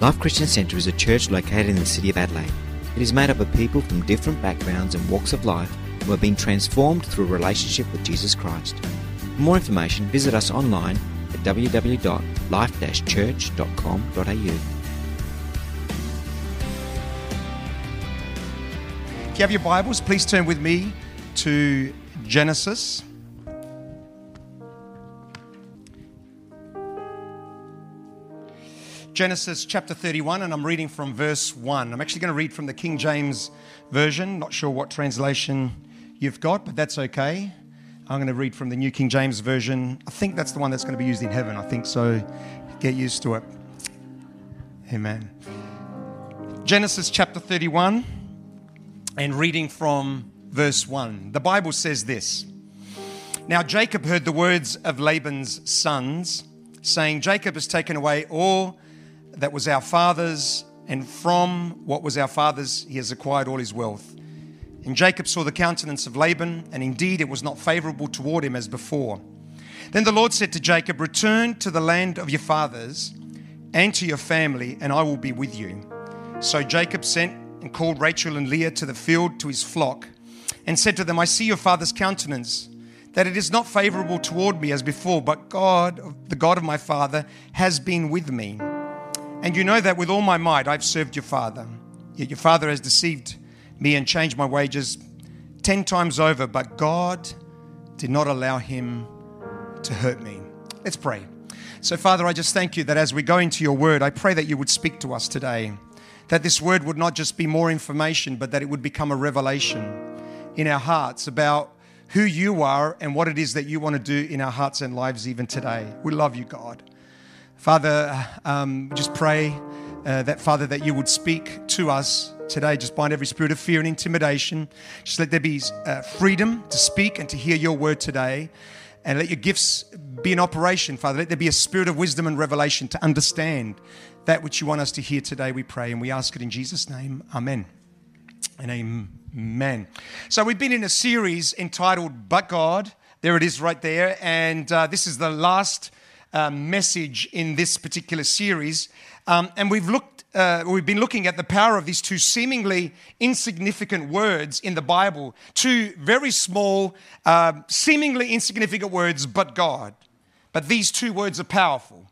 Life Christian Centre is a church located in the city of Adelaide. It is made up of people from different backgrounds and walks of life who have been transformed through a relationship with Jesus Christ. For more information, visit us online at www.life-church.com.au. If you have your Bibles, please turn with me to Genesis. Genesis chapter 31, and I'm reading from verse 1. I'm actually going to read from the King James Version. Not sure what translation you've got, but that's okay. I'm going to read from the New King James Version. I think that's the one that's going to be used in heaven. I think so. Get used to it. Amen. Genesis chapter 31, and reading from verse 1. The Bible says this Now Jacob heard the words of Laban's sons, saying, Jacob has taken away all that was our father's, and from what was our father's, he has acquired all his wealth. And Jacob saw the countenance of Laban, and indeed it was not favorable toward him as before. Then the Lord said to Jacob, Return to the land of your fathers and to your family, and I will be with you. So Jacob sent and called Rachel and Leah to the field to his flock, and said to them, I see your father's countenance, that it is not favorable toward me as before, but God, the God of my father, has been with me. And you know that with all my might I've served your father. Yet your father has deceived me and changed my wages ten times over, but God did not allow him to hurt me. Let's pray. So, Father, I just thank you that as we go into your word, I pray that you would speak to us today. That this word would not just be more information, but that it would become a revelation in our hearts about who you are and what it is that you want to do in our hearts and lives even today. We love you, God. Father, um, just pray uh, that, Father, that you would speak to us today. Just bind every spirit of fear and intimidation. Just let there be uh, freedom to speak and to hear your word today. And let your gifts be in operation, Father. Let there be a spirit of wisdom and revelation to understand that which you want us to hear today, we pray. And we ask it in Jesus' name. Amen. And amen. So we've been in a series entitled But God. There it is right there. And uh, this is the last um, message in this particular series. Um, and we've looked, uh, we've been looking at the power of these two seemingly insignificant words in the Bible, two very small, uh, seemingly insignificant words, but God. But these two words are powerful.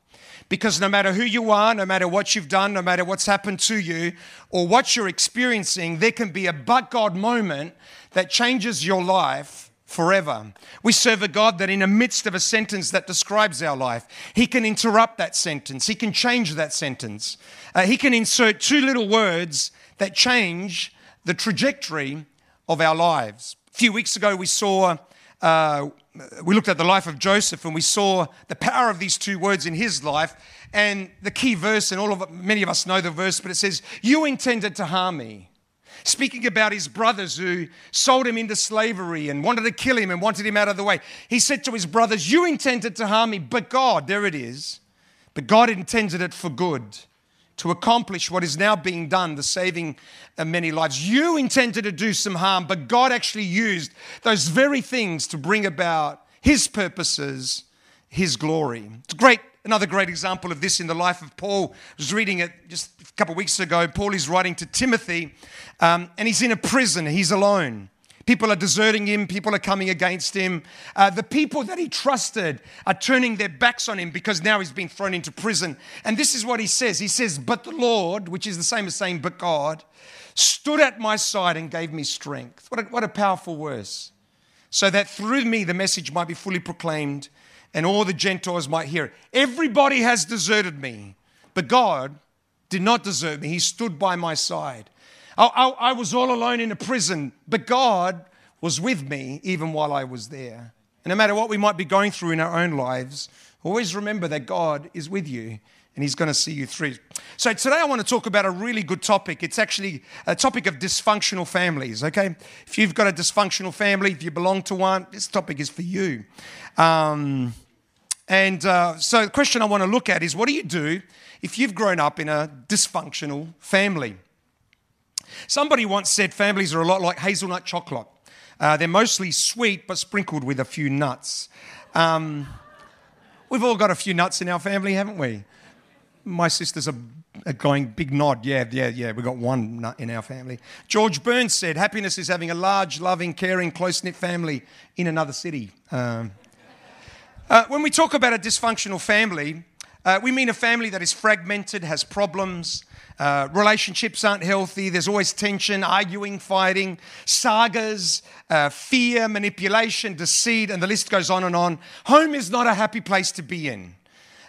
Because no matter who you are, no matter what you've done, no matter what's happened to you, or what you're experiencing, there can be a but God moment that changes your life forever. We serve a God that, in the midst of a sentence that describes our life, He can interrupt that sentence, He can change that sentence. Uh, he can insert two little words that change the trajectory of our lives. A few weeks ago, we saw. Uh, we looked at the life of Joseph and we saw the power of these two words in his life. And the key verse, and all of many of us know the verse, but it says, You intended to harm me speaking about his brothers who sold him into slavery and wanted to kill him and wanted him out of the way. He said to his brothers, You intended to harm me, but God, there it is, but God intended it for good. To accomplish what is now being done, the saving of many lives. You intended to do some harm, but God actually used those very things to bring about His purposes, His glory. It's great Another great example of this in the life of Paul. I was reading it just a couple of weeks ago. Paul is writing to Timothy, um, and he's in a prison. He's alone. People are deserting him. People are coming against him. Uh, the people that he trusted are turning their backs on him because now he's been thrown into prison. And this is what he says He says, But the Lord, which is the same as saying, But God, stood at my side and gave me strength. What a, what a powerful verse. So that through me the message might be fully proclaimed and all the Gentiles might hear it. Everybody has deserted me, but God did not desert me. He stood by my side. I, I, I was all alone in a prison, but God was with me even while I was there. And no matter what we might be going through in our own lives, always remember that God is with you and He's going to see you through. So today I want to talk about a really good topic. It's actually a topic of dysfunctional families, okay? If you've got a dysfunctional family, if you belong to one, this topic is for you. Um, and uh, so the question I want to look at is what do you do if you've grown up in a dysfunctional family? Somebody once said families are a lot like hazelnut chocolate. Uh, they're mostly sweet but sprinkled with a few nuts. Um, we've all got a few nuts in our family, haven't we? My sister's a a going big nod. Yeah, yeah, yeah. We got one nut in our family. George Burns said, "Happiness is having a large, loving, caring, close-knit family in another city." Um, uh, when we talk about a dysfunctional family, uh, we mean a family that is fragmented, has problems, uh, relationships aren't healthy, there's always tension, arguing, fighting, sagas, uh, fear, manipulation, deceit, and the list goes on and on. Home is not a happy place to be in.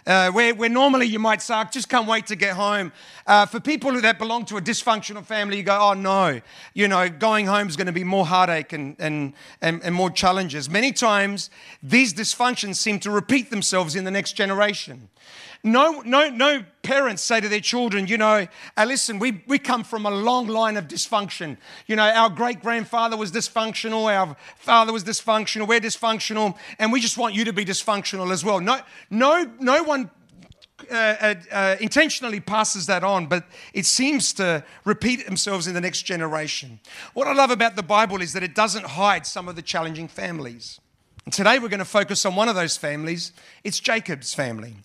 Uh, where, where normally you might say, I just can't wait to get home. Uh, for people who, that belong to a dysfunctional family, you go, oh no, you know, going home is going to be more heartache and, and, and, and more challenges. Many times, these dysfunctions seem to repeat themselves in the next generation. No, no, no parents say to their children, you know, listen, we, we come from a long line of dysfunction. You know, our great grandfather was dysfunctional, our father was dysfunctional, we're dysfunctional, and we just want you to be dysfunctional as well. No, no, no one uh, uh, uh, intentionally passes that on, but it seems to repeat themselves in the next generation. What I love about the Bible is that it doesn't hide some of the challenging families. And today we're going to focus on one of those families. It's Jacob's family.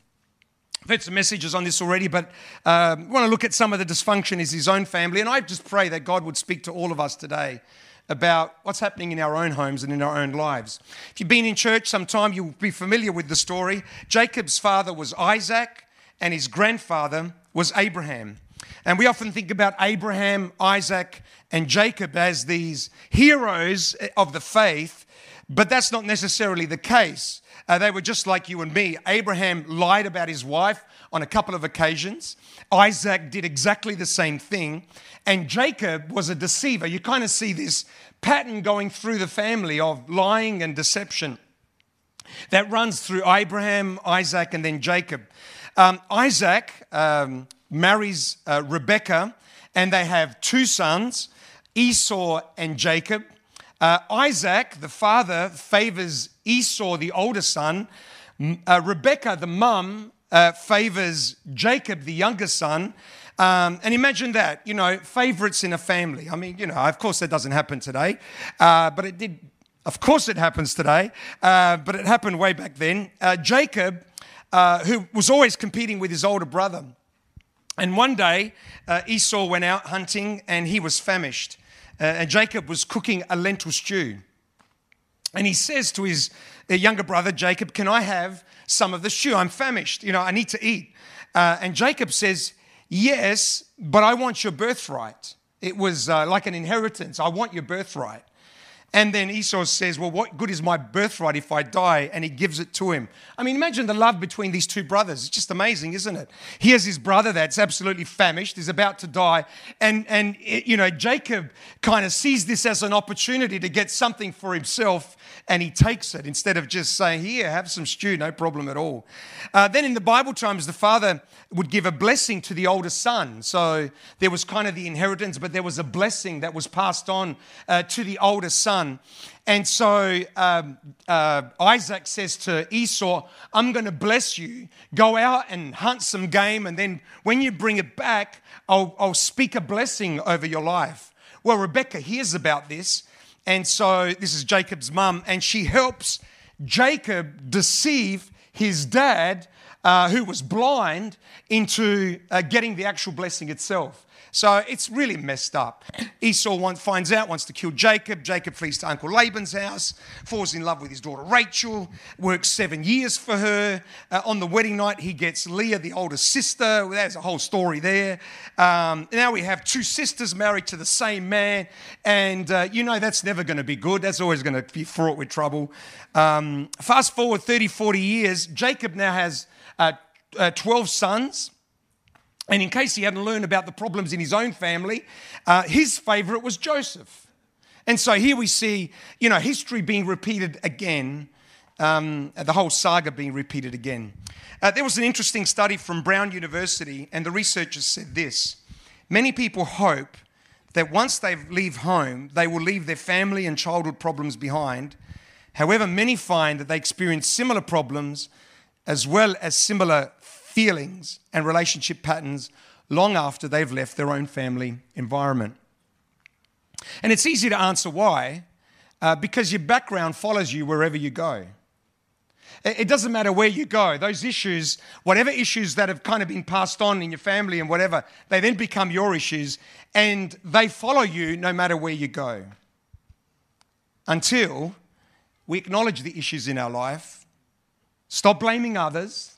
I've heard some messages on this already, but I want to look at some of the dysfunction is his own family. And I just pray that God would speak to all of us today about what's happening in our own homes and in our own lives. If you've been in church some time, you'll be familiar with the story. Jacob's father was Isaac, and his grandfather was Abraham. And we often think about Abraham, Isaac, and Jacob as these heroes eh, of the faith, but that's not necessarily the case. Uh, they were just like you and me. Abraham lied about his wife on a couple of occasions. Isaac did exactly the same thing. And Jacob was a deceiver. You kind of see this pattern going through the family of lying and deception that runs through Abraham, Isaac, and then Jacob. Um, Isaac um, marries uh, Rebekah, and they have two sons, Esau and Jacob. Uh, Isaac, the father, favors Esau, the older son. Uh, Rebecca, the mum, uh, favors Jacob, the younger son. Um, and imagine that, you know, favorites in a family. I mean, you know, of course that doesn't happen today, uh, but it did. Of course it happens today, uh, but it happened way back then. Uh, Jacob, who was always competing with his older brother, and one day Esau went out hunting and he was famished. And Jacob was cooking a lentil stew. And he says to his younger brother, Jacob, Can I have some of the stew? I'm famished. You know, I need to eat. Uh, and Jacob says, Yes, but I want your birthright. It was uh, like an inheritance. I want your birthright. And then Esau says, Well, what good is my birthright if I die? And he gives it to him. I mean, imagine the love between these two brothers. It's just amazing, isn't it? Here's his brother that's absolutely famished, is about to die. And, and it, you know, Jacob kind of sees this as an opportunity to get something for himself and he takes it instead of just saying, Here, have some stew, no problem at all. Uh, then in the Bible times, the father would give a blessing to the older son. So there was kind of the inheritance, but there was a blessing that was passed on uh, to the older son. And so um, uh, Isaac says to Esau, I'm going to bless you. Go out and hunt some game, and then when you bring it back, I'll, I'll speak a blessing over your life. Well, Rebecca hears about this and so this is Jacob's mum, and she helps Jacob deceive his dad, uh, who was blind, into uh, getting the actual blessing itself. So it's really messed up. Esau wants, finds out, wants to kill Jacob. Jacob flees to Uncle Laban's house, falls in love with his daughter Rachel, works seven years for her. Uh, on the wedding night, he gets Leah, the older sister. There's a whole story there. Um, now we have two sisters married to the same man. And uh, you know that's never going to be good. That's always going to be fraught with trouble. Um, fast forward 30, 40 years, Jacob now has uh, uh 12 sons. And in case he hadn't learned about the problems in his own family, uh, his favorite was Joseph. And so here we see, you know, history being repeated again, um, the whole saga being repeated again. Uh, there was an interesting study from Brown University, and the researchers said this Many people hope that once they leave home, they will leave their family and childhood problems behind. However, many find that they experience similar problems as well as similar feelings, and relationship patterns long after they've left their own family environment. And it's easy to answer why, uh, because your background follows you wherever you go. It doesn't matter where you go. Those issues, whatever issues that have kind of been passed on in your family and whatever, they then become your issues and they follow you no matter where you go. Until we acknowledge the issues in our life, stop blaming others,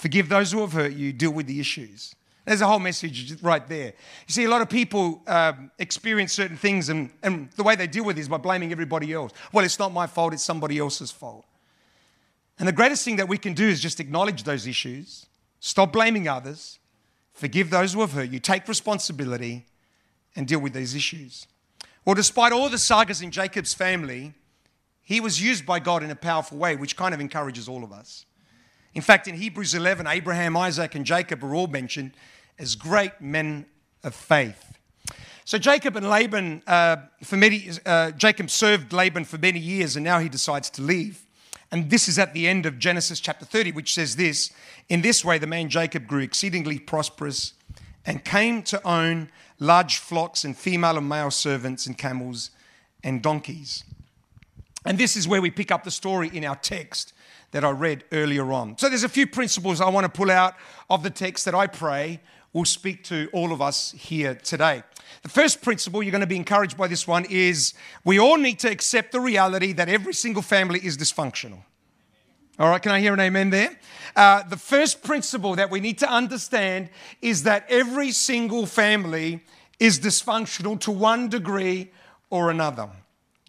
forgive those who have hurt you, deal with the issues. There's a whole message right there. You see, a lot of people um, experience certain things, and, and the way they deal with it is by blaming everybody else. Well, it's not my fault, it's somebody else's fault. And the greatest thing that we can do is just acknowledge those issues, stop blaming others, forgive those who have hurt you, take responsibility, and deal with these issues. Well, despite all the sagas in Jacob's family, he was used by God in a powerful way, which kind of encourages all of us. In fact, in Hebrews 11, Abraham, Isaac, and Jacob are all mentioned as great men of faith. So Jacob and Laban, uh, for many, uh, Jacob served Laban for many years, and now he decides to leave. And this is at the end of Genesis chapter 30, which says this In this way, the man Jacob grew exceedingly prosperous and came to own large flocks and female and male servants and camels and donkeys. And this is where we pick up the story in our text that I read earlier on. So there's a few principles I want to pull out of the text that I pray will speak to all of us here today. The first principle, you're going to be encouraged by this one, is we all need to accept the reality that every single family is dysfunctional. All right, can I hear an amen there? Uh, the first principle that we need to understand is that every single family is dysfunctional to one degree or another.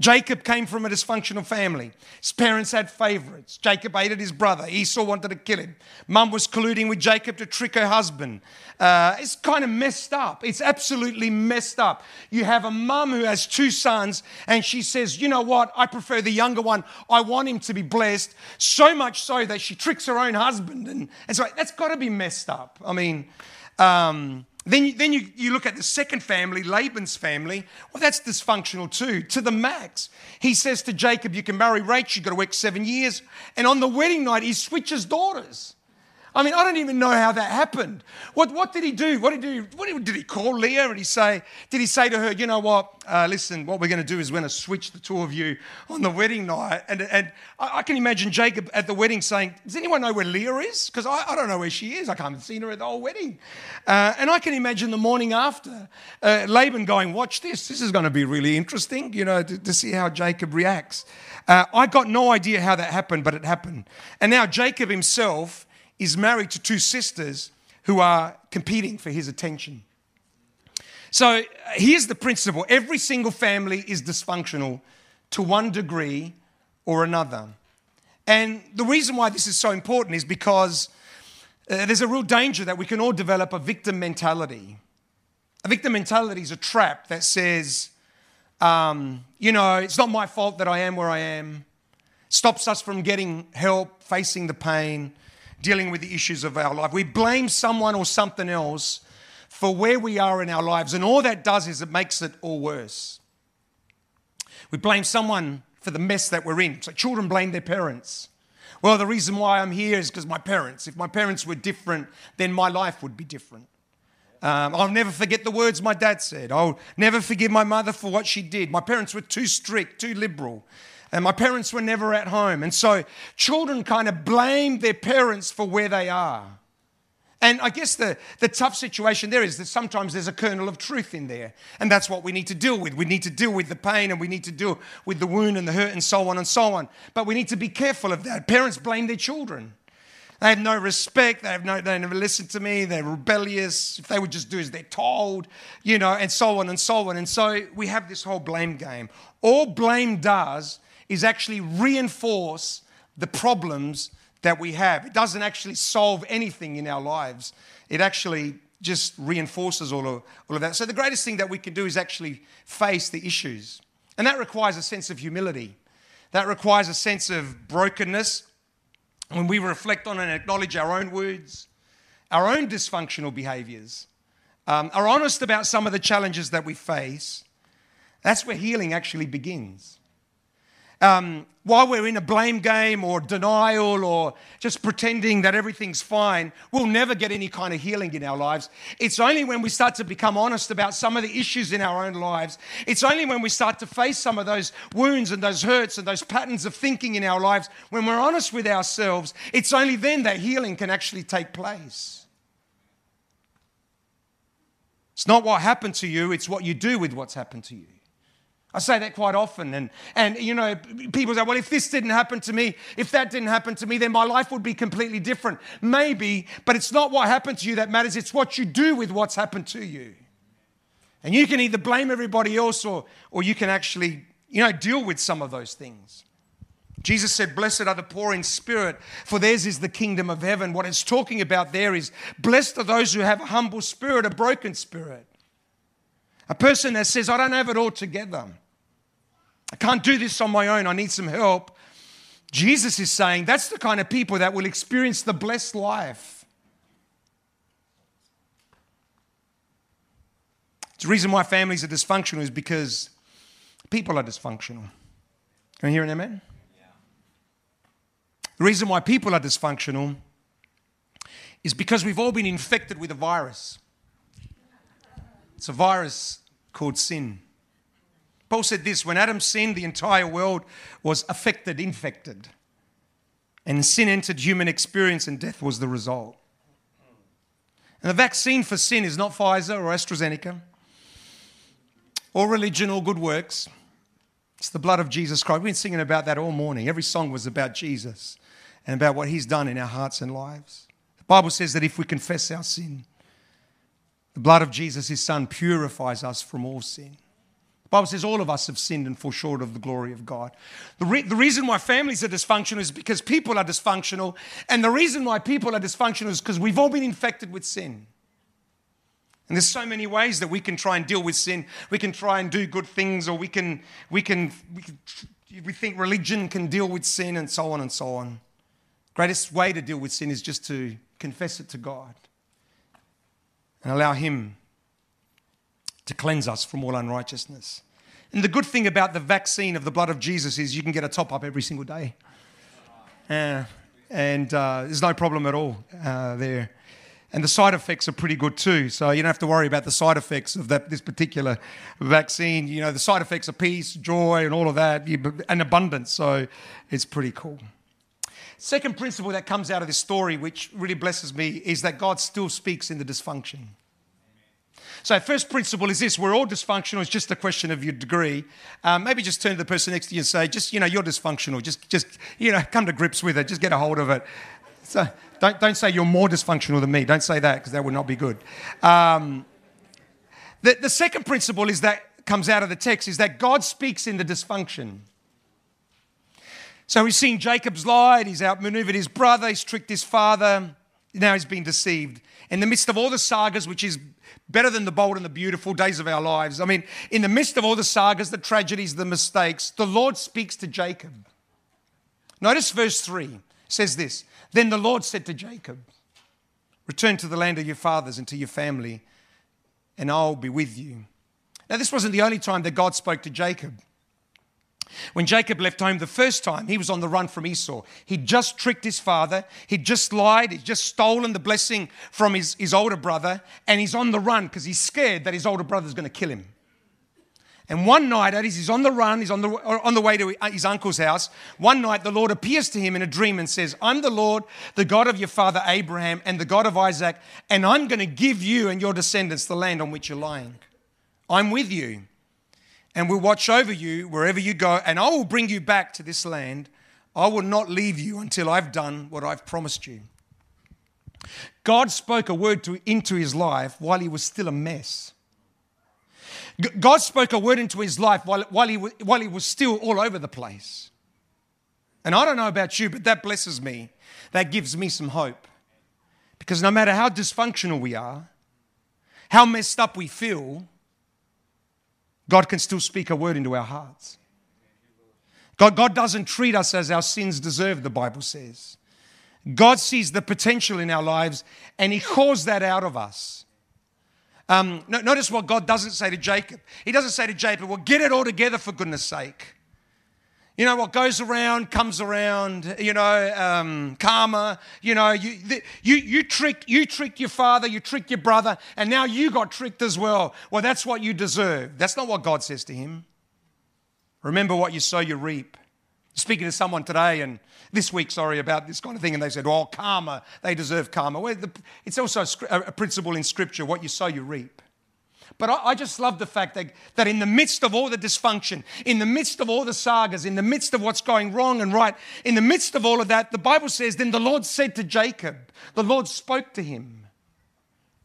Jacob came from a dysfunctional family. His parents had favorites. Jacob hated his brother. Esau wanted to kill him. Mum was colluding with Jacob to trick her husband. Uh, it's kind of messed up. It's absolutely messed up. You have a mum who has two sons, and she says, You know what? I prefer the younger one. I want him to be blessed. So much so that she tricks her own husband. And, and so that's got to be messed up. I mean, um, then, you, then you, you look at the second family, Laban's family. Well, that's dysfunctional too, to the max. He says to Jacob, You can marry Rachel, you've got to work seven years. And on the wedding night, he switches daughters. I mean, I don't even know how that happened. What, what did he do? What did he do? What did, he call Leah and he say, did he say to her, you know what, uh, listen, what we're going to do is we're going to switch the two of you on the wedding night. And, and I, I can imagine Jacob at the wedding saying, does anyone know where Leah is? Because I, I, don't know where she is. I haven't seen her at the whole wedding. Uh, and I can imagine the morning after, uh, Laban going, watch this. This is going to be really interesting, you know, to, to see how Jacob reacts. Uh, I got no idea how that happened, but it happened. And now Jacob himself is married to two sisters who are competing for his attention. So uh, here's the principle every single family is dysfunctional to one degree or another. And the reason why this is so important is because uh, there's a real danger that we can all develop a victim mentality. A victim mentality is a trap that says, um, you know, it's not my fault that I am where I am, stops us from getting help, facing the pain, dealing with the issues of our life. We blame someone or something else for where we are in our lives, and all that does is it makes it all worse. We blame someone for the mess that we're in. So children blame their parents. Well, the reason why I'm here is because my parents. If my parents were different, then my life would be different. Um, I'll never forget the words my dad said. I'll never forgive my mother for what she did. My parents were too strict, too liberal. And my parents were never at home. And so children kind of blame their parents for where they are. And I guess the, the tough situation there is that sometimes there's a kernel of truth in there. And that's what we need to deal with. We need to deal with the pain and we need to deal with the wound and the hurt and so on and so on. But we need to be careful of that. Parents blame their children. They have no respect. They have no. They never listen to me. They're rebellious. If they would just do as they're told, you know, and so on and so on. And so we have this whole blame game. All blame does is actually reinforce the problems that we have. It doesn't actually solve anything in our lives, it actually just reinforces all of, all of that. So, the greatest thing that we can do is actually face the issues. And that requires a sense of humility, that requires a sense of brokenness. When we reflect on and acknowledge our own words, our own dysfunctional behaviors, um, are honest about some of the challenges that we face, that's where healing actually begins. Um, while we're in a blame game or denial or just pretending that everything's fine, we'll never get any kind of healing in our lives. It's only when we start to become honest about some of the issues in our own lives, it's only when we start to face some of those wounds and those hurts and those patterns of thinking in our lives, when we're honest with ourselves, it's only then that healing can actually take place. It's not what happened to you, it's what you do with what's happened to you. I say that quite often. And, and, you know, people say, well, if this didn't happen to me, if that didn't happen to me, then my life would be completely different. Maybe, but it's not what happened to you that matters. It's what you do with what's happened to you. And you can either blame everybody else or, or you can actually, you know, deal with some of those things. Jesus said, Blessed are the poor in spirit, for theirs is the kingdom of heaven. What it's talking about there is, blessed are those who have a humble spirit, a broken spirit. A person that says, I don't have it all together. I can't do this on my own. I need some help. Jesus is saying that's the kind of people that will experience the blessed life. The reason why families are dysfunctional is because people are dysfunctional. Can you hear an amen? Yeah. The reason why people are dysfunctional is because we've all been infected with a virus. It's a virus called sin. Paul said this when Adam sinned, the entire world was affected, infected. And sin entered human experience, and death was the result. And the vaccine for sin is not Pfizer or AstraZeneca or religion or good works. It's the blood of Jesus Christ. We've been singing about that all morning. Every song was about Jesus and about what he's done in our hearts and lives. The Bible says that if we confess our sin, the blood of Jesus, his son, purifies us from all sin. Bible says all of us have sinned and fall short of the glory of God. The, re- the reason why families are dysfunctional is because people are dysfunctional. And the reason why people are dysfunctional is because we've all been infected with sin. And there's so many ways that we can try and deal with sin. We can try and do good things, or we can, we can, we, can, we think religion can deal with sin, and so on and so on. Greatest way to deal with sin is just to confess it to God and allow Him to cleanse us from all unrighteousness. And the good thing about the vaccine of the blood of Jesus is you can get a top up every single day. Uh, and uh, there's no problem at all uh, there. And the side effects are pretty good too. So you don't have to worry about the side effects of that, this particular vaccine. You know, the side effects are peace, joy, and all of that, and abundance. So it's pretty cool. Second principle that comes out of this story, which really blesses me, is that God still speaks in the dysfunction. So, first principle is this we're all dysfunctional. It's just a question of your degree. Um, maybe just turn to the person next to you and say, just, you know, you're dysfunctional. Just, just, you know, come to grips with it. Just get a hold of it. So, don't, don't say you're more dysfunctional than me. Don't say that because that would not be good. Um, the, the second principle is that comes out of the text is that God speaks in the dysfunction. So we've seen Jacob's lied, he's outmaneuvered his brother, he's tricked his father, now he's been deceived. In the midst of all the sagas, which is better than the bold and the beautiful days of our lives. I mean, in the midst of all the sagas, the tragedies, the mistakes, the Lord speaks to Jacob. Notice verse 3 says this Then the Lord said to Jacob, Return to the land of your fathers and to your family, and I'll be with you. Now, this wasn't the only time that God spoke to Jacob. When Jacob left home the first time, he was on the run from Esau. He'd just tricked his father, he'd just lied, he'd just stolen the blessing from his, his older brother, and he's on the run because he's scared that his older brother's going to kill him. And one night, as he's on the run, he's on the, on the way to his uncle's house. One night, the Lord appears to him in a dream and says, I'm the Lord, the God of your father Abraham and the God of Isaac, and I'm going to give you and your descendants the land on which you're lying. I'm with you and will watch over you wherever you go, and I will bring you back to this land. I will not leave you until I've done what I've promised you. God spoke a word to, into his life while he was still a mess. God spoke a word into his life while, while, he, while he was still all over the place. And I don't know about you, but that blesses me. That gives me some hope. Because no matter how dysfunctional we are, how messed up we feel, God can still speak a word into our hearts. God, God doesn't treat us as our sins deserve, the Bible says. God sees the potential in our lives and He calls that out of us. Um, notice what God doesn't say to Jacob. He doesn't say to Jacob, Well, get it all together for goodness sake. You know, what goes around comes around, you know, um, karma. You know, you, the, you, you, trick, you tricked your father, you tricked your brother, and now you got tricked as well. Well, that's what you deserve. That's not what God says to him. Remember what you sow, you reap. Speaking to someone today, and this week, sorry, about this kind of thing, and they said, oh, karma, they deserve karma. Well, the, it's also a principle in Scripture what you sow, you reap. But I, I, just love the fact that, that in the midst of all the dysfunction, in the midst of all the sagas, in the midst of what's going wrong and right, in the midst of all of that, the Bible says, Then the Lord said to Jacob, the Lord spoke to him,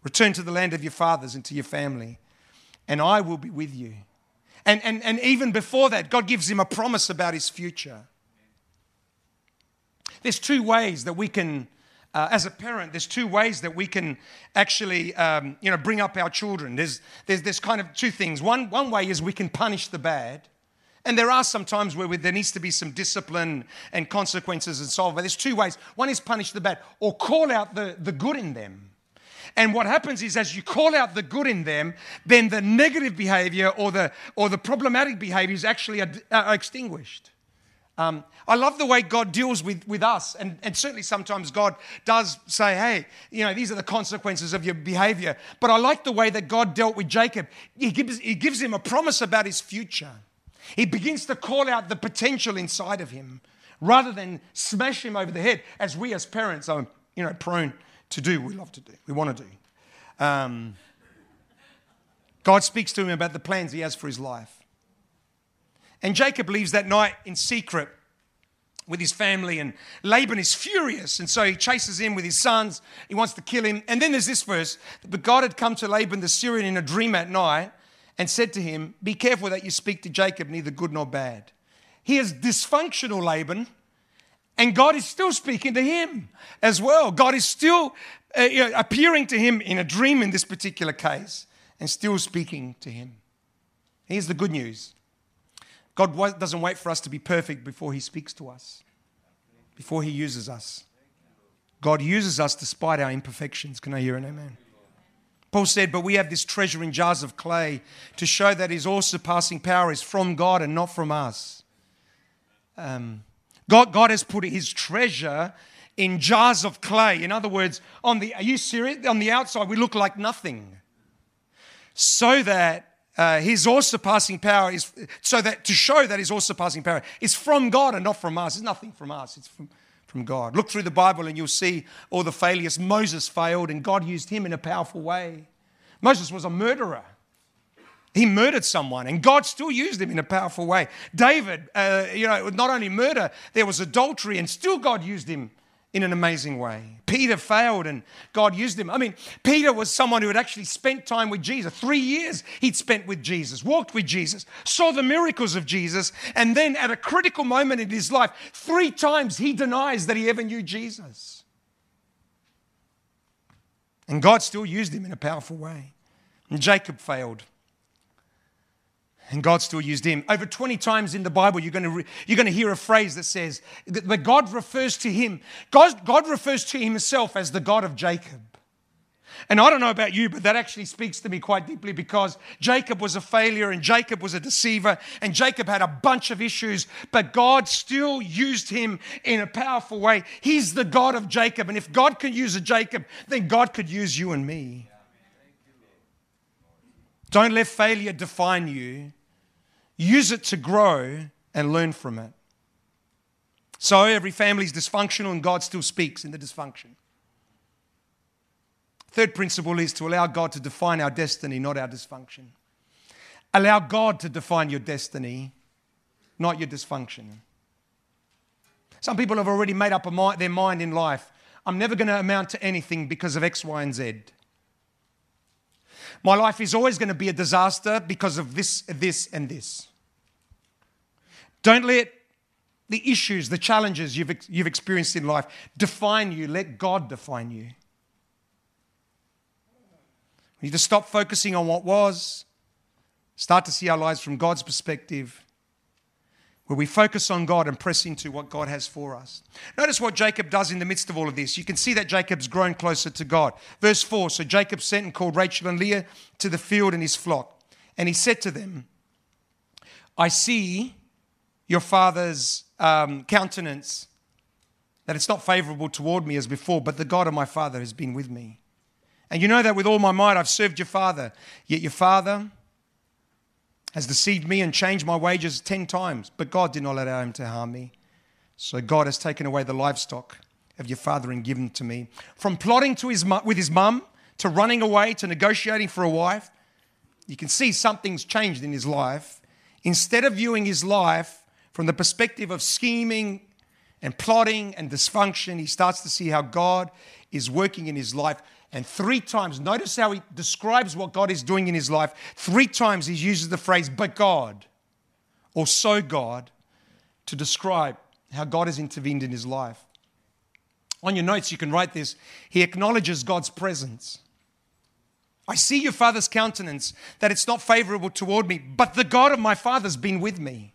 Return to the land of your fathers and to your family, and I will be with you. And, and, and even before that, God gives him a promise about his future. There's two ways that we can uh, as a parent, there's two ways that we can actually, um, you know, bring up our children. There's, there's, there's kind of two things. One, one way is we can punish the bad. And there are some times where there needs to be some discipline and consequences and so on. But there's two ways. One is punish the bad or call out the, the good in them. And what happens is, as you call out the good in them, then the negative behavior or the, or the problematic behaviors actually are, are extinguished. Um, I love the way God deals with, with us. And, and certainly sometimes God does say, hey, you know, these are the consequences of your behavior. But I like the way that God dealt with Jacob. He gives, he gives him a promise about his future. He begins to call out the potential inside of him rather than smash him over the head, as we as parents are, you know, prone to do. We love to do. We want to do. Um, God speaks to him about the plans he has for his life. And Jacob leaves that night in secret with his family, and Laban is furious, and so he chases him with his sons. He wants to kill him. And then there's this verse But God had come to Laban the Syrian in a dream at night and said to him, Be careful that you speak to Jacob neither good nor bad. He is dysfunctional, Laban, and God is still speaking to him as well. God is still uh, you know, appearing to him in a dream in this particular case and still speaking to him. Here's the good news God doesn't wait for us to be perfect before He speaks to us, before He uses us. God uses us despite our imperfections. Can I hear an amen? Paul said, But we have this treasure in jars of clay to show that His all surpassing power is from God and not from us. Um, God, God has put His treasure in jars of clay. In other words, on the, are you serious? On the outside, we look like nothing. So that uh, his all surpassing power is so that to show that his all surpassing power is from God and not from us. It's nothing from us, it's from, from God. Look through the Bible and you'll see all the failures. Moses failed and God used him in a powerful way. Moses was a murderer. He murdered someone, and God still used him in a powerful way. David, uh, you know, not only murder, there was adultery, and still God used him in an amazing way. Peter failed and God used him. I mean, Peter was someone who had actually spent time with Jesus. Three years he'd spent with Jesus, walked with Jesus, saw the miracles of Jesus, and then at a critical moment in his life, three times he denies that he ever knew Jesus. And God still used him in a powerful way. And Jacob failed. And God still used him. Over 20 times in the Bible, you're going to, re- you're going to hear a phrase that says that God refers to him. God, God refers to himself as the God of Jacob. And I don't know about you, but that actually speaks to me quite deeply because Jacob was a failure and Jacob was a deceiver and Jacob had a bunch of issues, but God still used him in a powerful way. He's the God of Jacob. And if God can use a Jacob, then God could use you and me. Don't let failure define you. Use it to grow and learn from it. So every family is dysfunctional and God still speaks in the dysfunction. Third principle is to allow God to define our destiny, not our dysfunction. Allow God to define your destiny, not your dysfunction. Some people have already made up their mind in life. I'm never going to amount to anything because of X, Y, and Z. My life is always going to be a disaster because of this, this, and this. Don't let the issues, the challenges you've, you've experienced in life define you. Let God define you. We need to stop focusing on what was, start to see our lives from God's perspective, where we focus on God and press into what God has for us. Notice what Jacob does in the midst of all of this. You can see that Jacob's grown closer to God. Verse 4 So Jacob sent and called Rachel and Leah to the field and his flock. And he said to them, I see your father's um, countenance, that it's not favorable toward me as before, but the God of my father has been with me. And you know that with all my might I've served your father, yet your father has deceived me and changed my wages ten times, but God did not allow him to harm me. So God has taken away the livestock of your father and given to me. From plotting to his, with his mum to running away to negotiating for a wife, you can see something's changed in his life. Instead of viewing his life from the perspective of scheming and plotting and dysfunction, he starts to see how God is working in his life. And three times, notice how he describes what God is doing in his life. Three times he uses the phrase, but God, or so God, to describe how God has intervened in his life. On your notes, you can write this. He acknowledges God's presence. I see your father's countenance, that it's not favorable toward me, but the God of my father's been with me.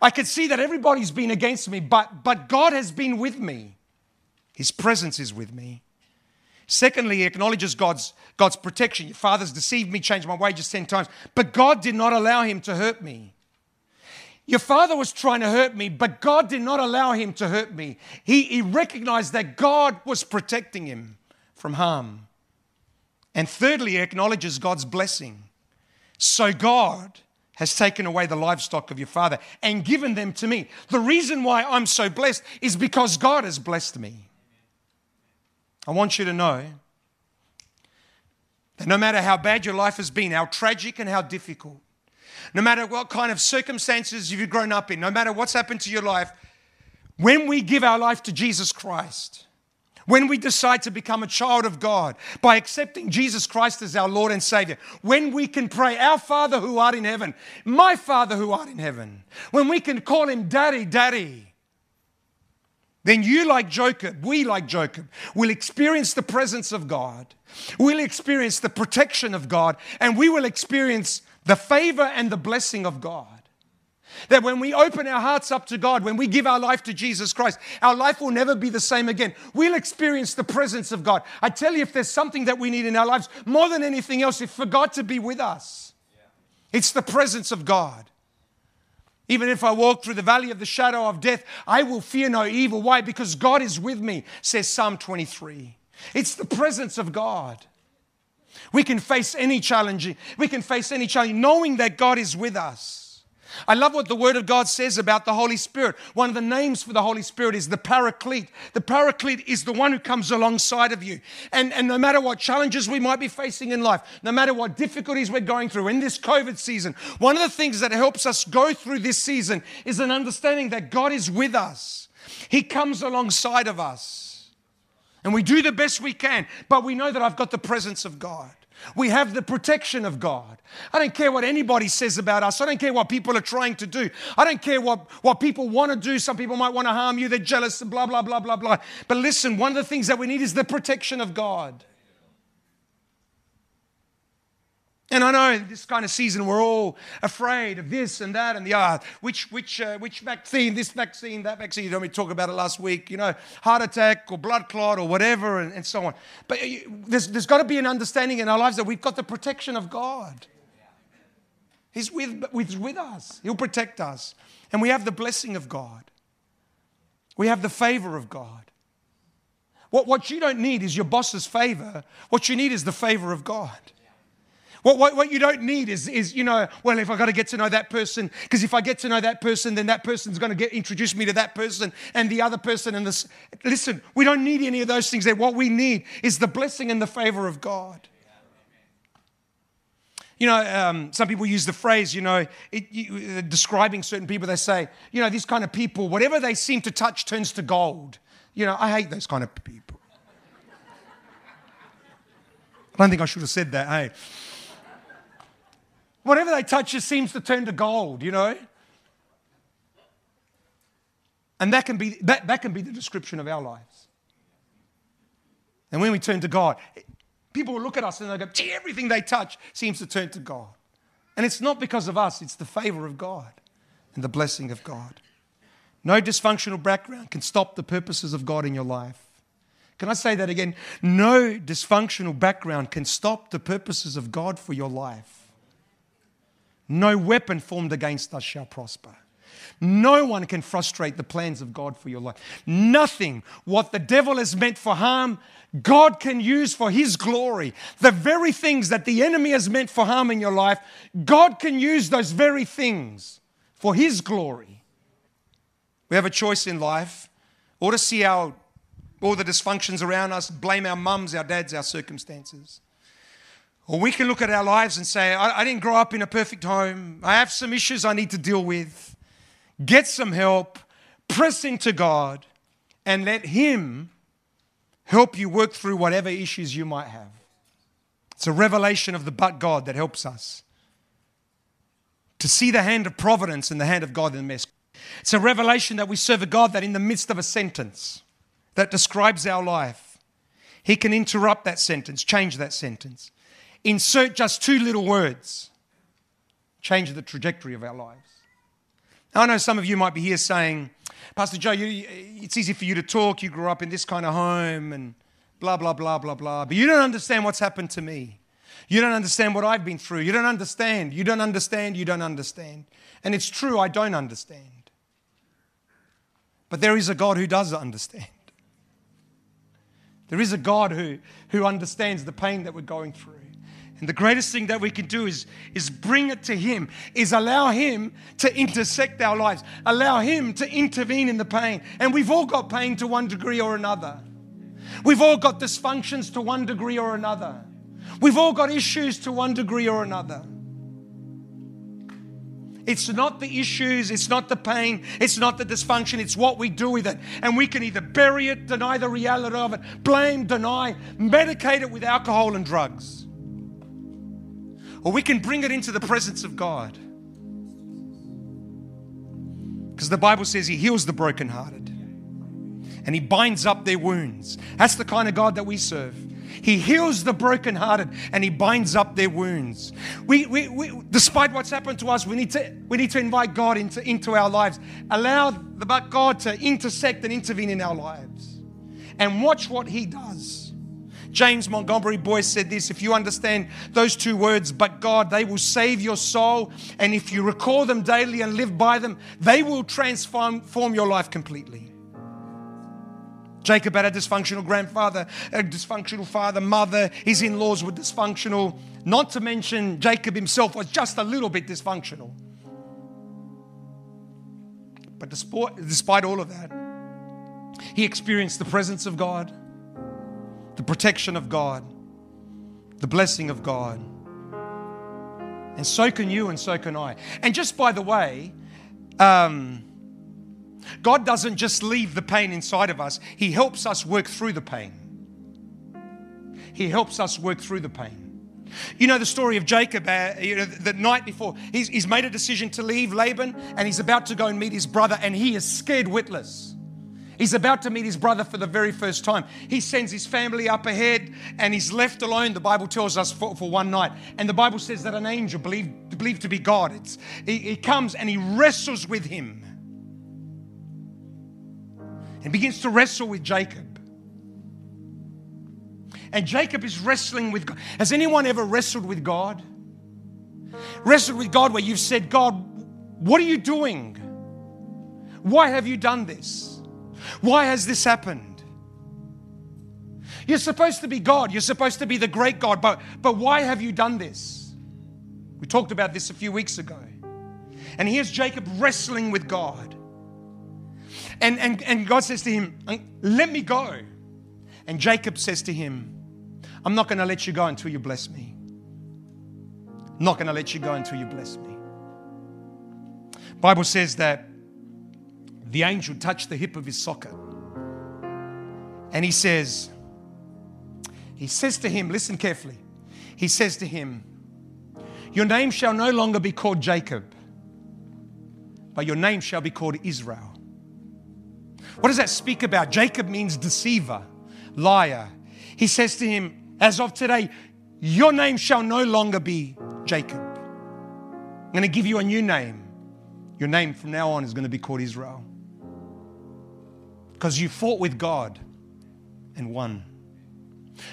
I can see that everybody's been against me, but, but God has been with me. His presence is with me. Secondly, he acknowledges God's, God's protection. Your father's deceived me, changed my wages 10 times, but God did not allow him to hurt me. Your father was trying to hurt me, but God did not allow him to hurt me. He, he recognized that God was protecting him from harm. And thirdly, he acknowledges God's blessing. So God has taken away the livestock of your father and given them to me. The reason why I'm so blessed is because God has blessed me. I want you to know that no matter how bad your life has been, how tragic and how difficult, no matter what kind of circumstances you've grown up in, no matter what's happened to your life, when we give our life to Jesus Christ, when we decide to become a child of God by accepting Jesus Christ as our Lord and Savior, when we can pray, Our Father who art in heaven, my Father who art in heaven, when we can call Him Daddy, Daddy, then you, like Jacob, we, like Jacob, will experience the presence of God, we'll experience the protection of God, and we will experience the favor and the blessing of God. That when we open our hearts up to God, when we give our life to Jesus Christ, our life will never be the same again. We'll experience the presence of God. I tell you, if there's something that we need in our lives more than anything else, it's for God to be with us. It's the presence of God. Even if I walk through the valley of the shadow of death, I will fear no evil. Why? Because God is with me, says Psalm 23. It's the presence of God. We can face any challenge. We can face any challenge knowing that God is with us. I love what the Word of God says about the Holy Spirit. One of the names for the Holy Spirit is the Paraclete. The Paraclete is the one who comes alongside of you. And, and no matter what challenges we might be facing in life, no matter what difficulties we're going through in this COVID season, one of the things that helps us go through this season is an understanding that God is with us. He comes alongside of us. And we do the best we can, but we know that I've got the presence of God. We have the protection of God. I don't care what anybody says about us. I don't care what people are trying to do. I don't care what, what people want to do. Some people might want to harm you. They're jealous, blah, blah, blah, blah, blah. But listen, one of the things that we need is the protection of God. And I know this kind of season we're all afraid of this and that and the other. Which, which, uh, which vaccine, this vaccine, that vaccine. You know, we talked about it last week, you know, heart attack or blood clot or whatever and, and so on. But there's, there's got to be an understanding in our lives that we've got the protection of God. He's with, with, with us, He'll protect us. And we have the blessing of God, we have the favor of God. What, what you don't need is your boss's favor, what you need is the favor of God. What, what, what you don't need is, is, you know, well, if I've got to get to know that person, because if I get to know that person, then that person's going to get introduce me to that person and the other person and this. Listen, we don't need any of those things there. What we need is the blessing and the favor of God. You know, um, some people use the phrase, you know, it, you, uh, describing certain people, they say, you know, these kind of people, whatever they seem to touch turns to gold. You know, I hate those kind of people. I don't think I should have said that, hey. Whatever they touch just seems to turn to gold, you know? And that can be, that, that can be the description of our lives. And when we turn to God, people will look at us and they go, gee, everything they touch seems to turn to God. And it's not because of us, it's the favor of God and the blessing of God. No dysfunctional background can stop the purposes of God in your life. Can I say that again? No dysfunctional background can stop the purposes of God for your life. No weapon formed against us shall prosper. No one can frustrate the plans of God for your life. Nothing. What the devil has meant for harm, God can use for his glory. The very things that the enemy has meant for harm in your life, God can use those very things for his glory. We have a choice in life or to see our all the dysfunctions around us, blame our mums, our dads, our circumstances. Or we can look at our lives and say, I, I didn't grow up in a perfect home. I have some issues I need to deal with. Get some help, press into God, and let Him help you work through whatever issues you might have. It's a revelation of the but God that helps us to see the hand of providence and the hand of God in the mess. It's a revelation that we serve a God that in the midst of a sentence that describes our life, He can interrupt that sentence, change that sentence, insert just two little words, change the trajectory of our lives. Now, I know some of you might be here saying, Pastor Joe, you, it's easy for you to talk. You grew up in this kind of home and blah, blah, blah, blah, blah. But you don't understand what's happened to me. You don't understand what I've been through. You don't understand. You don't understand. You don't understand. And it's true, I don't understand. But there is a God who does understand. There is a God who, who understands the pain that we're going through. And the greatest thing that we can do is, is bring it to Him, is allow Him to intersect our lives, allow Him to intervene in the pain. And we've all got pain to one degree or another. We've all got dysfunctions to one degree or another. We've all got issues to one degree or another. It's not the issues, it's not the pain, it's not the dysfunction, it's what we do with it. And we can either bury it, deny the reality of it, blame, deny, medicate it with alcohol and drugs. Or we can bring it into the presence of God. Because the Bible says He heals the brokenhearted and He binds up their wounds. That's the kind of God that we serve. He heals the brokenhearted and He binds up their wounds. We, we, we, despite what's happened to us, we need to, we need to invite God into, into our lives. Allow the, God to intersect and intervene in our lives. And watch what He does. James Montgomery Boice said this if you understand those two words, but God, they will save your soul. And if you recall them daily and live by them, they will transform your life completely. Jacob had a dysfunctional grandfather, a dysfunctional father, mother. His in laws were dysfunctional. Not to mention, Jacob himself was just a little bit dysfunctional. But despite, despite all of that, he experienced the presence of God, the protection of God, the blessing of God. And so can you, and so can I. And just by the way, um, God doesn't just leave the pain inside of us, He helps us work through the pain. He helps us work through the pain. You know the story of Jacob, uh, you know, the night before, he's, he's made a decision to leave Laban and he's about to go and meet his brother, and he is scared witless. He's about to meet his brother for the very first time. He sends his family up ahead and he's left alone, the Bible tells us, for, for one night. And the Bible says that an angel, believed, believed to be God, it's, he, he comes and he wrestles with him and begins to wrestle with Jacob. And Jacob is wrestling with God. Has anyone ever wrestled with God? Wrestled with God where you've said, God, what are you doing? Why have you done this? Why has this happened? You're supposed to be God. You're supposed to be the great God. But, but why have you done this? We talked about this a few weeks ago. And here's Jacob wrestling with God. And, and, and God says to him, Let me go. And Jacob says to him, I'm not going to let you go until you bless me. I'm not going to let you go until you bless me. Bible says that the angel touched the hip of his socket. And he says, he says to him, listen carefully. He says to him, Your name shall no longer be called Jacob, but your name shall be called Israel. What does that speak about? Jacob means deceiver, liar. He says to him, As of today, your name shall no longer be Jacob. I'm going to give you a new name. Your name from now on is going to be called Israel. Because you fought with God and won.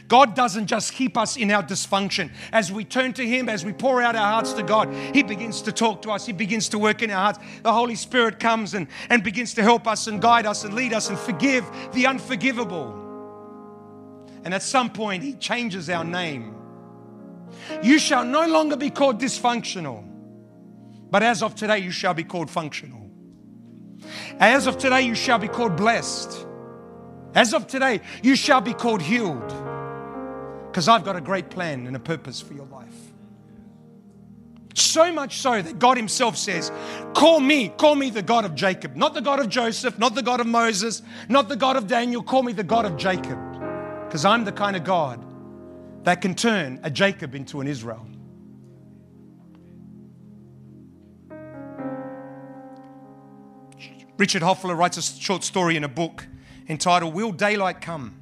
God doesn't just keep us in our dysfunction. As we turn to Him, as we pour out our hearts to God, He begins to talk to us. He begins to work in our hearts. The Holy Spirit comes and, and begins to help us and guide us and lead us and forgive the unforgivable. And at some point, He changes our name. You shall no longer be called dysfunctional, but as of today, you shall be called functional. As of today, you shall be called blessed. As of today, you shall be called healed. Because I've got a great plan and a purpose for your life. So much so that God Himself says, Call me, call me the God of Jacob. Not the God of Joseph, not the God of Moses, not the God of Daniel. Call me the God of Jacob. Because I'm the kind of God that can turn a Jacob into an Israel. Richard Hoefler writes a short story in a book entitled Will Daylight Come?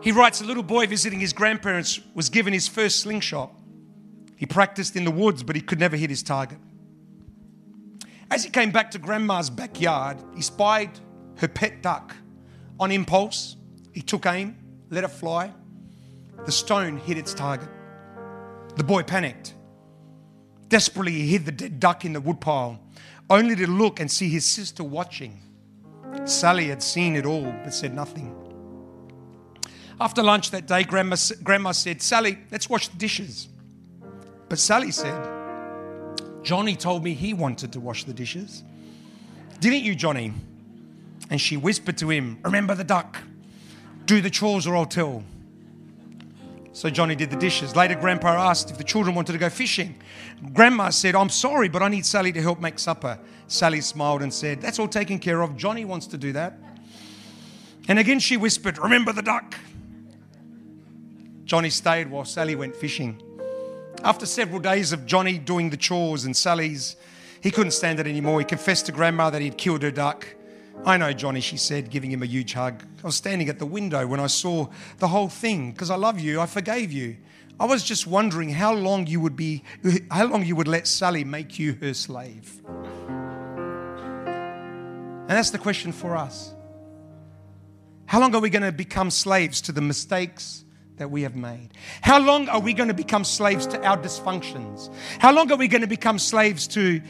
He writes a little boy visiting his grandparents was given his first slingshot. He practiced in the woods, but he could never hit his target. As he came back to grandma's backyard, he spied her pet duck. On impulse, he took aim, let it fly. The stone hit its target. The boy panicked. Desperately, he hid the dead duck in the woodpile, only to look and see his sister watching. Sally had seen it all but said nothing. After lunch that day, Grandma, Grandma said, Sally, let's wash the dishes. But Sally said, Johnny told me he wanted to wash the dishes. Didn't you, Johnny? And she whispered to him, Remember the duck. Do the chores or I'll tell. So Johnny did the dishes. Later, Grandpa asked if the children wanted to go fishing. Grandma said, I'm sorry, but I need Sally to help make supper. Sally smiled and said, That's all taken care of. Johnny wants to do that. And again she whispered, Remember the duck. Johnny stayed while Sally went fishing. After several days of Johnny doing the chores and Sally's, he couldn't stand it anymore. He confessed to Grandma that he'd killed her duck. I know, Johnny, she said, giving him a huge hug. I was standing at the window when I saw the whole thing because I love you. I forgave you. I was just wondering how long you would be, how long you would let Sally make you her slave. And that's the question for us. How long are we going to become slaves to the mistakes that we have made? How long are we going to become slaves to our dysfunctions? How long are we going to become slaves to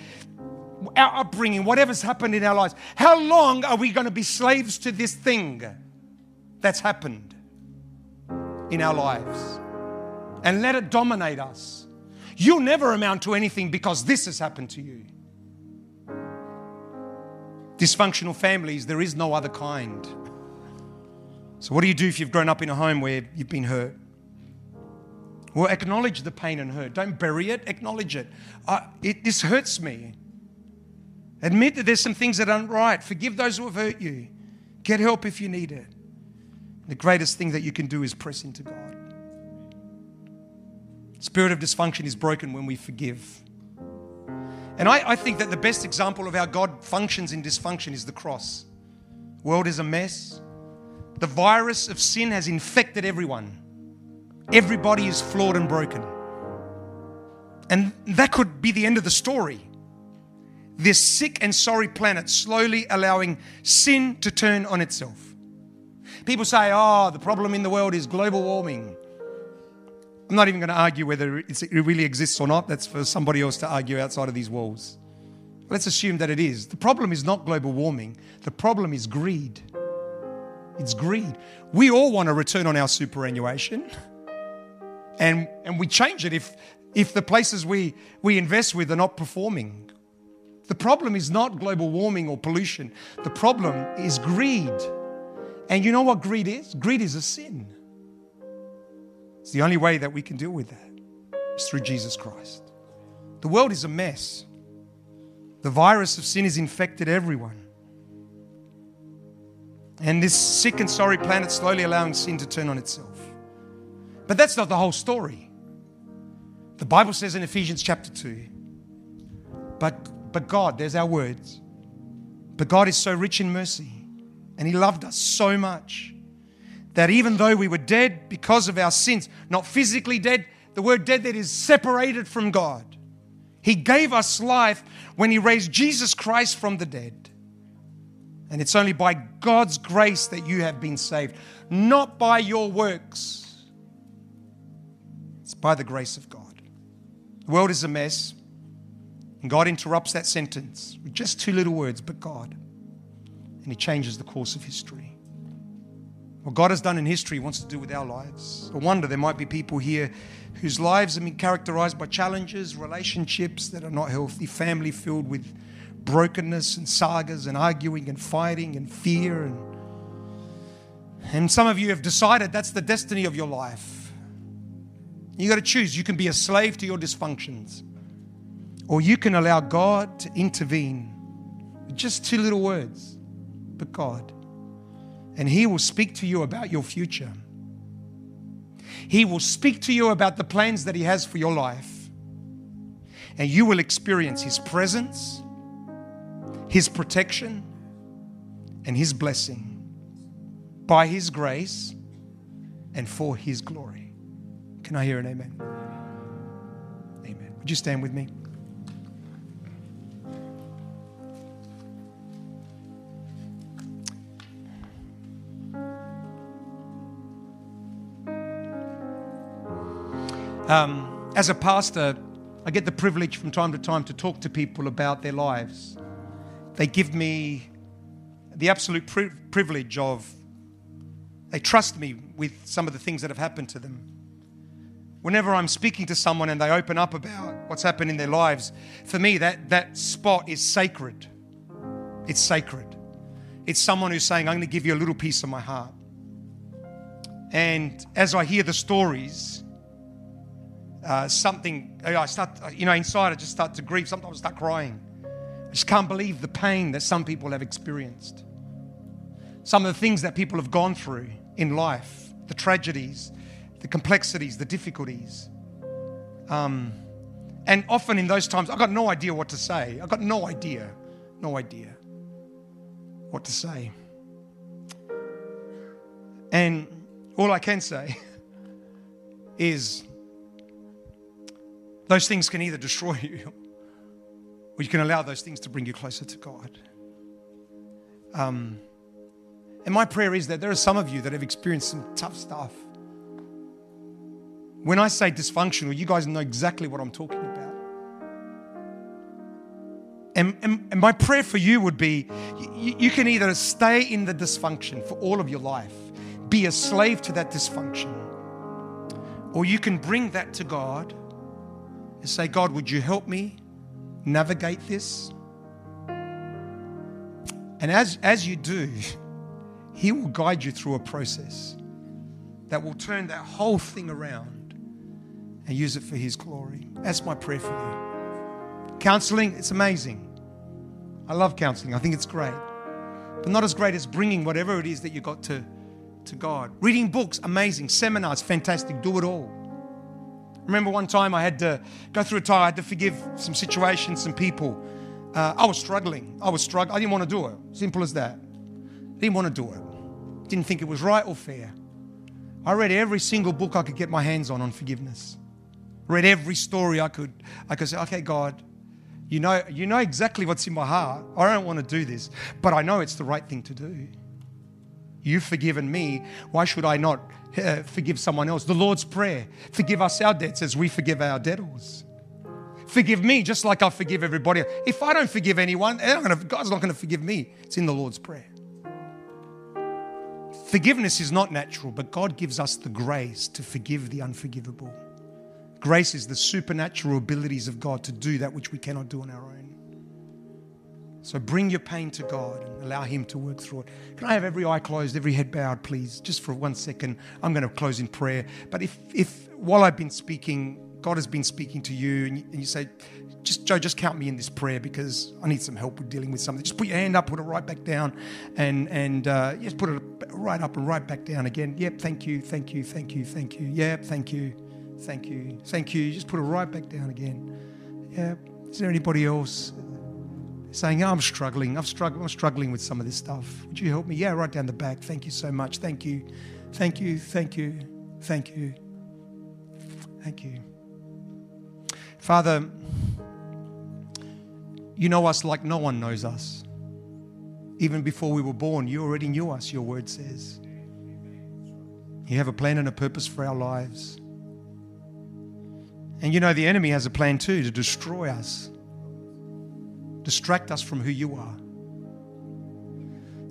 our upbringing, whatever's happened in our lives. How long are we going to be slaves to this thing that's happened in our lives and let it dominate us? You'll never amount to anything because this has happened to you. Dysfunctional families, there is no other kind. So, what do you do if you've grown up in a home where you've been hurt? Well, acknowledge the pain and hurt. Don't bury it, acknowledge it. Uh, it this hurts me. Admit that there's some things that aren't right. Forgive those who have hurt you. Get help if you need it. The greatest thing that you can do is press into God. Spirit of dysfunction is broken when we forgive. And I, I, think that the best example of how God functions in dysfunction is the cross. World is a mess. The virus of sin has infected everyone. Everybody is flawed and broken. And that could be the end of the story this sick and sorry planet slowly allowing sin to turn on itself. People say, oh, the problem in the world is global warming. I'm not even going to argue whether it really exists or not. That's for somebody else to argue outside of these walls. Let's assume that it is. The problem is not global warming, the problem is greed. It's greed. We all want to return on our superannuation. And, and we change it if, if the places we, we invest with are not performing the problem is not global warming or pollution. The problem is greed. And you know what greed is? Greed is a sin. It's the only way that we can deal with that is through Jesus Christ. The world is a mess. The virus of sin has infected everyone. And this sick and sorry planet slowly allowing sin to turn on itself. But that's not the whole story. The Bible says in Ephesians chapter 2 but but God, there's our words. But God is so rich in mercy and He loved us so much that even though we were dead because of our sins, not physically dead, the word dead that is separated from God, He gave us life when He raised Jesus Christ from the dead. And it's only by God's grace that you have been saved, not by your works. It's by the grace of God. The world is a mess, and God interrupts that sentence with just two little words, but God. And He changes the course of history. What God has done in history, He wants to do with our lives. I wonder there might be people here whose lives have been characterized by challenges, relationships that are not healthy, family filled with brokenness and sagas and arguing and fighting and fear and and some of you have decided that's the destiny of your life. You got to choose. You can be a slave to your dysfunctions, or you can allow God to intervene with just two little words, but God. And He will speak to you about your future. He will speak to you about the plans that He has for your life. And you will experience His presence his protection, and His blessing by His grace and for His glory. Can I hear an amen? Amen. Would you stand with me? Um, as a pastor, I get the privilege from time to time to talk to people about their lives. They give me the absolute pri- privilege of, they trust me with some of the things that have happened to them. Whenever I'm speaking to someone and they open up about what's happened in their lives, for me, that, that spot is sacred. It's sacred. It's someone who's saying, I'm going to give you a little piece of my heart. And as I hear the stories, uh, something, I start, you know, inside I just start to grieve. Sometimes I start crying. I just can't believe the pain that some people have experienced. Some of the things that people have gone through in life, the tragedies, the complexities, the difficulties. Um, and often in those times, I've got no idea what to say. I've got no idea, no idea what to say. And all I can say is those things can either destroy you or you can allow those things to bring you closer to God. Um, and my prayer is that there are some of you that have experienced some tough stuff. When I say dysfunctional, you guys know exactly what I'm talking about. And, and, and my prayer for you would be you, you can either stay in the dysfunction for all of your life, be a slave to that dysfunction, or you can bring that to God and say, God, would you help me navigate this. And as, as you do, He will guide you through a process that will turn that whole thing around and use it for His glory. That's my prayer for you. Counseling, it's amazing. I love counseling, I think it's great. But not as great as bringing whatever it is that you got to, to God. Reading books, amazing. Seminars, fantastic. Do it all remember one time I had to go through a time, I had to forgive some situations, some people. Uh, I was struggling. I was struggling. I didn't want to do it. Simple as that. Didn't want to do it. Didn't think it was right or fair. I read every single book I could get my hands on on forgiveness. Read every story I could. I could say, okay, God, you know, you know exactly what's in my heart. I don't want to do this, but I know it's the right thing to do. You've forgiven me. Why should I not uh, forgive someone else? The Lord's Prayer forgive us our debts as we forgive our debtors. Forgive me just like I forgive everybody. If I don't forgive anyone, God's not going to forgive me. It's in the Lord's Prayer. Forgiveness is not natural, but God gives us the grace to forgive the unforgivable. Grace is the supernatural abilities of God to do that which we cannot do on our own. So bring your pain to God and allow Him to work through it. Can I have every eye closed, every head bowed, please? Just for one second. I'm going to close in prayer. But if, if while I've been speaking, God has been speaking to you, and you, and you say, just Joe, just count me in this prayer because I need some help with dealing with something. Just put your hand up, put it right back down, and and uh, just put it right up and right back down again. Yep, thank you, thank you, thank you, thank you. Yep, thank you, thank you, thank you. Just put it right back down again. Yep. Is there anybody else? Saying, I'm struggling. I'm struggling. I'm struggling with some of this stuff. Would you help me? Yeah, right down the back. Thank you so much. Thank you. Thank you. Thank you. Thank you. Thank you. Father, you know us like no one knows us. Even before we were born, you already knew us, your word says. You have a plan and a purpose for our lives. And you know, the enemy has a plan too to destroy us, distract us from who you are.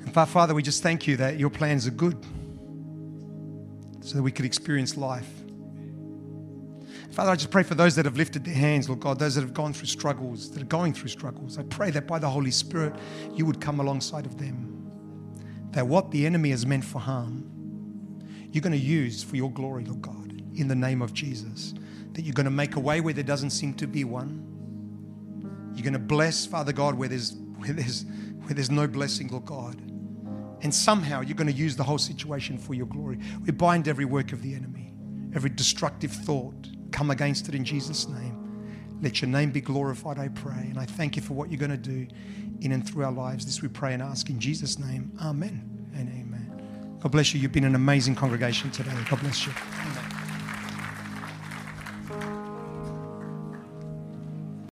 And Father, we just thank you that your plans are good so that we could experience life. Father, I just pray for those that have lifted their hands, Lord God, those that have gone through struggles, that are going through struggles. I pray that by the Holy Spirit, you would come alongside of them. That what the enemy has meant for harm, you're going to use for your glory, Lord God, in the name of Jesus. That you're going to make a way where there doesn't seem to be one. You're going to bless, Father God, where there's, where there's, where there's no blessing, Lord God. And somehow you're going to use the whole situation for your glory. We bind every work of the enemy, every destructive thought. Come against it in Jesus' name. Let your name be glorified, I pray. And I thank you for what you're going to do in and through our lives. This we pray and ask in Jesus' name. Amen and amen. God bless you. You've been an amazing congregation today. God bless you. Amen.